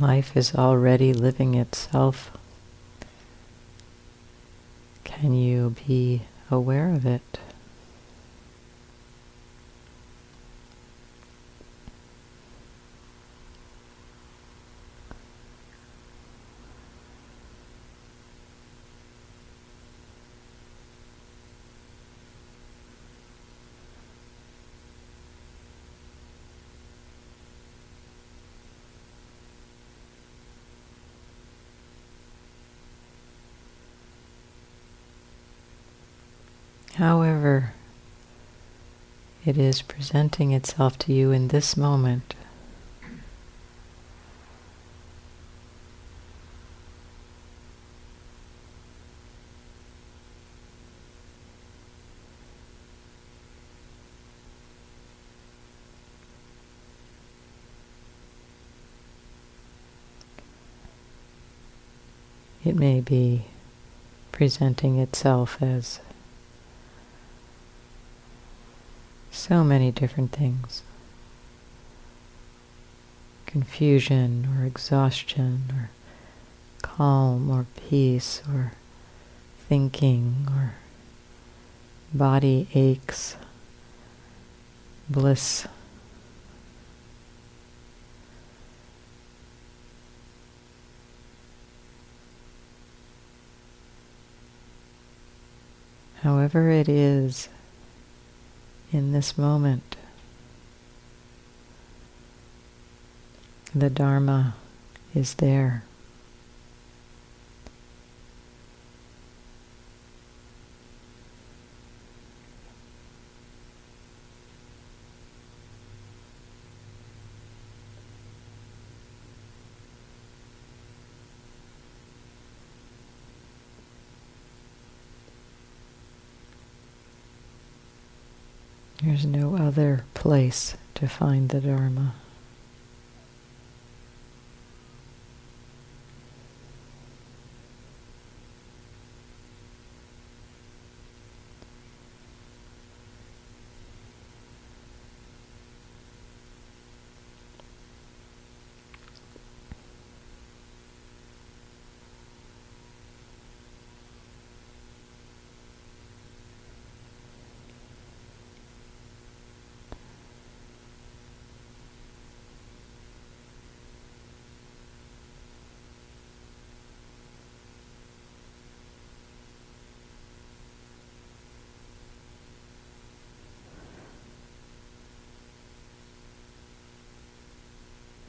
Life is already living itself. Can you be aware of it? However, it is presenting itself to you in this moment. It may be presenting itself as so many different things confusion or exhaustion or calm or peace or thinking or body aches, bliss. However it is in this moment. The Dharma is there. There's no other place to find the Dharma.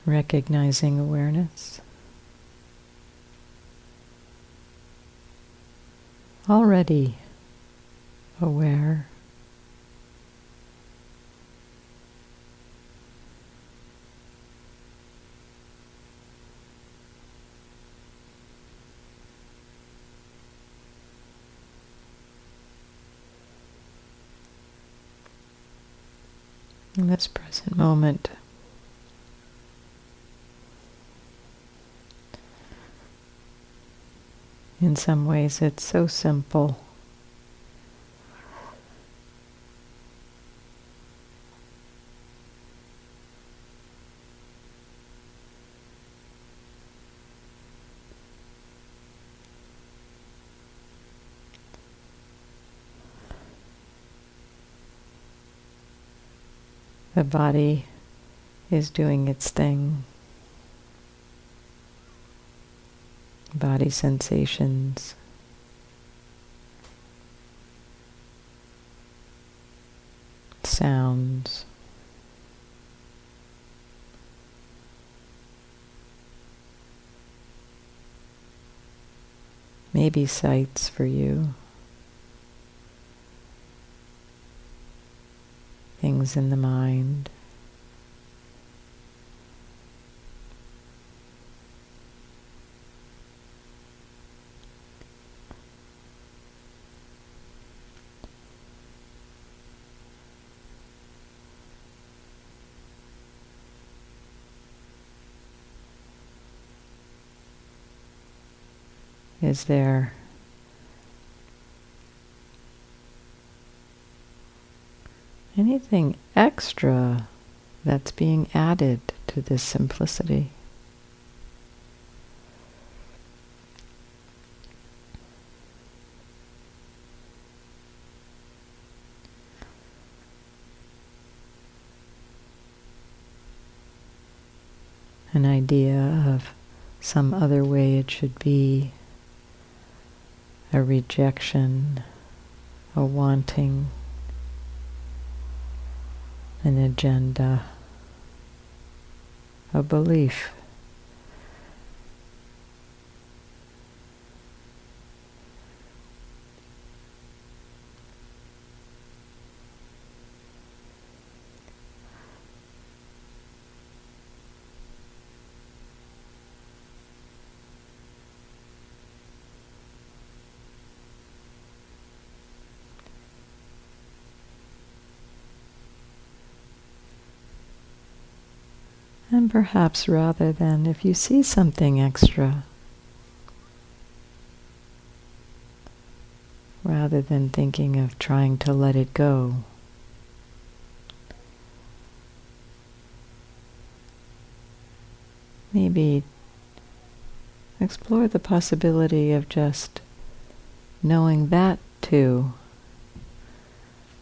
Recognizing awareness. Already aware. In this present moment, In some ways, it's so simple. The body is doing its thing. Body sensations. Sounds. Maybe sights for you. Things in the mind. is there. Anything extra that's being added to this simplicity? an idea of some other way it should be, a rejection, a wanting, an agenda, a belief. And perhaps rather than if you see something extra, rather than thinking of trying to let it go, maybe explore the possibility of just knowing that too.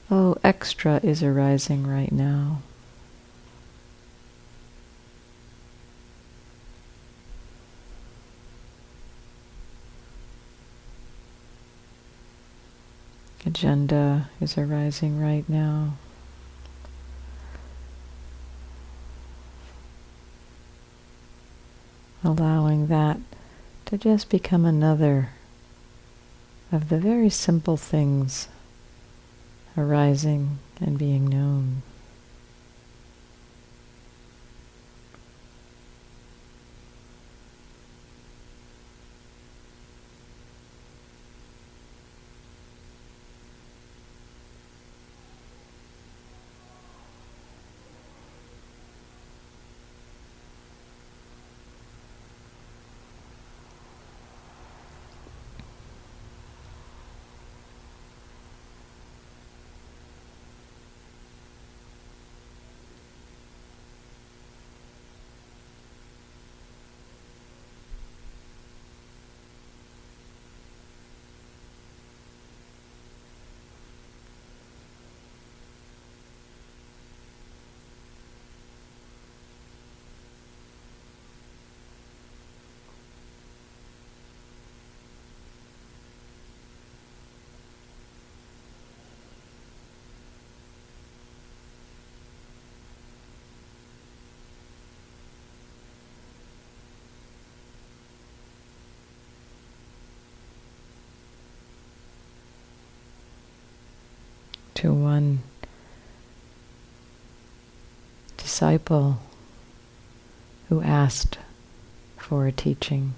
Oh, extra is arising right now. Agenda is arising right now. Allowing that to just become another of the very simple things arising and being known. To one disciple who asked for a teaching.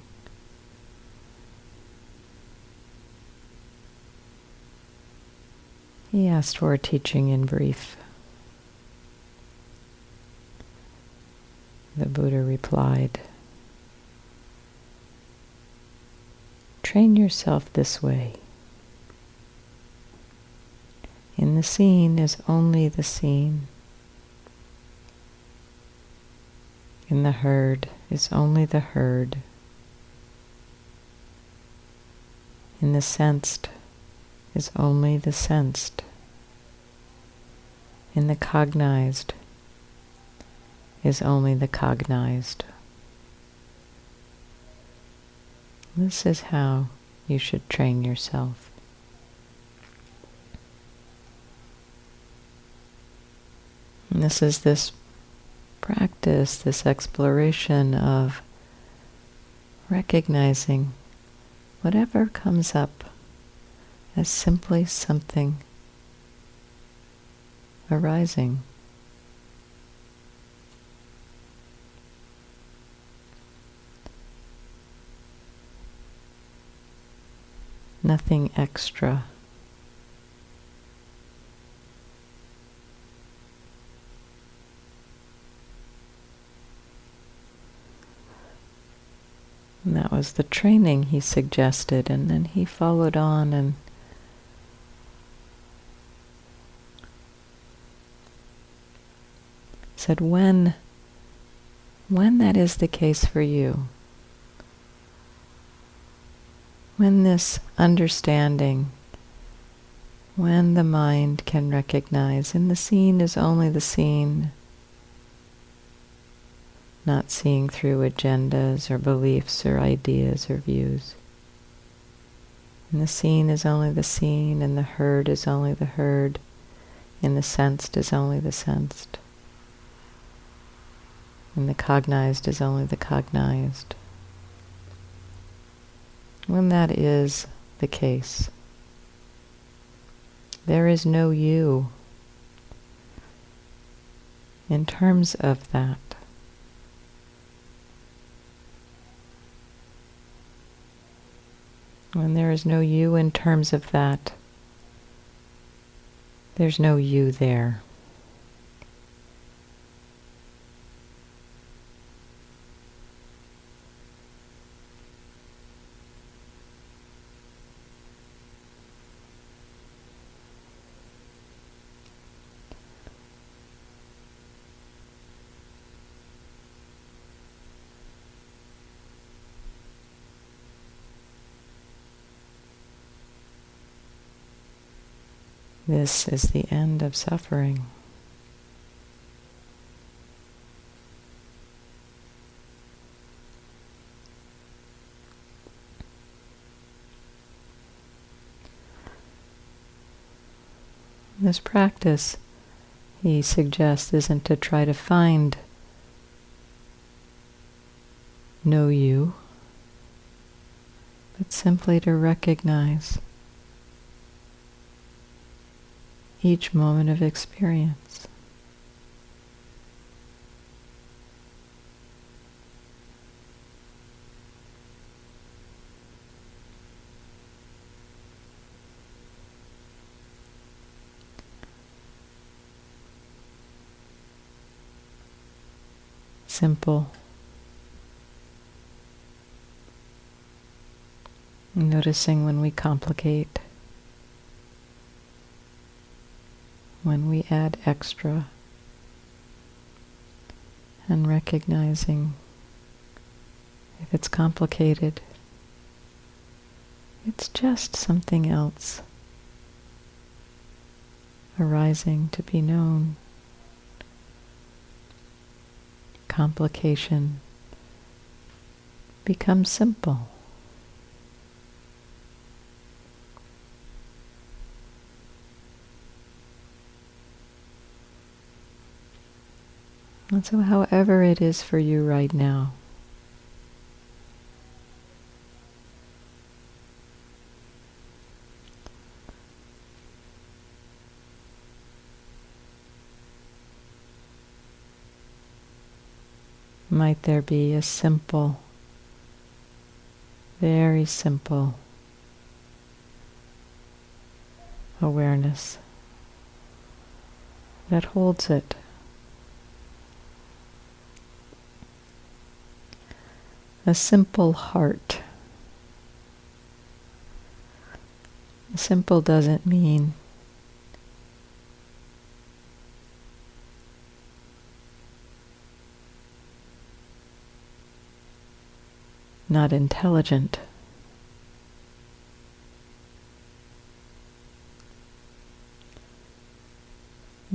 He asked for a teaching in brief. The Buddha replied, Train yourself this way. In the seen is only the seen. In the heard is only the heard. In the sensed is only the sensed. In the cognized is only the cognized. This is how you should train yourself. And this is this practice, this exploration of recognizing whatever comes up as simply something arising. Nothing extra. And that was the training he suggested, and then he followed on and said, when, when that is the case for you, when this understanding, when the mind can recognize, and the seen is only the seen, not seeing through agendas or beliefs or ideas or views. And the seen is only the seen, and the heard is only the heard, and the sensed is only the sensed, and the cognized is only the cognized. When that is the case, there is no you in terms of that. When there is no you in terms of that, there's no you there. This is the end of suffering. This practice, he suggests, isn't to try to find no you, but simply to recognize each moment of experience. Simple. Noticing when we complicate. When we add extra and recognizing if it's complicated, it's just something else arising to be known. Complication becomes simple. And so, however it is for you right now, might there be a simple, very simple awareness that holds it. A simple heart. Simple doesn't mean not intelligent.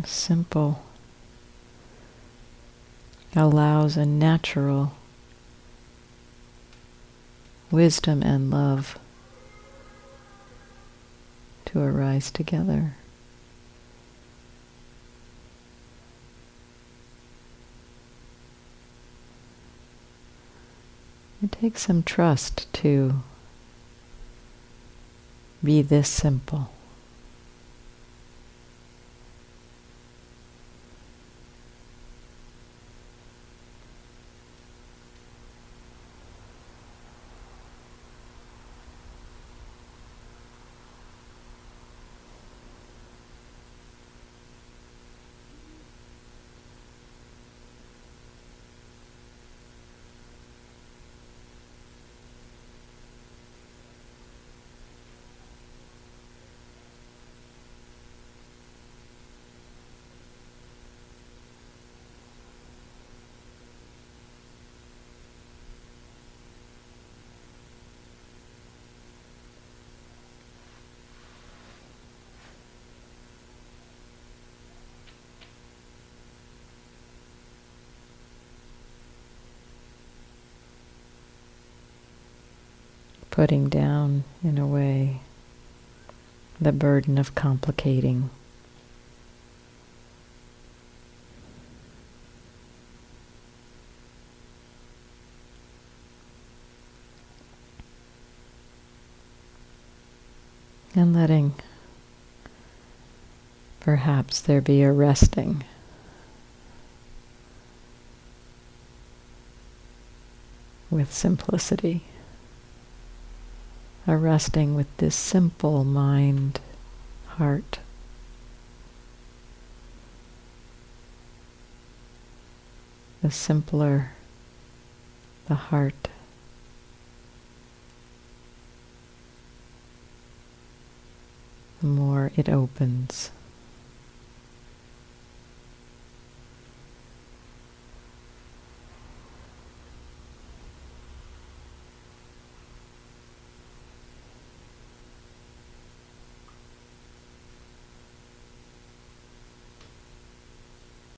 Simple allows a natural wisdom and love to arise together. It takes some trust to be this simple. Putting down, in a way, the burden of complicating. And letting perhaps there be a resting. With simplicity, a resting with this simple mind, heart. The simpler the heart, the more it opens.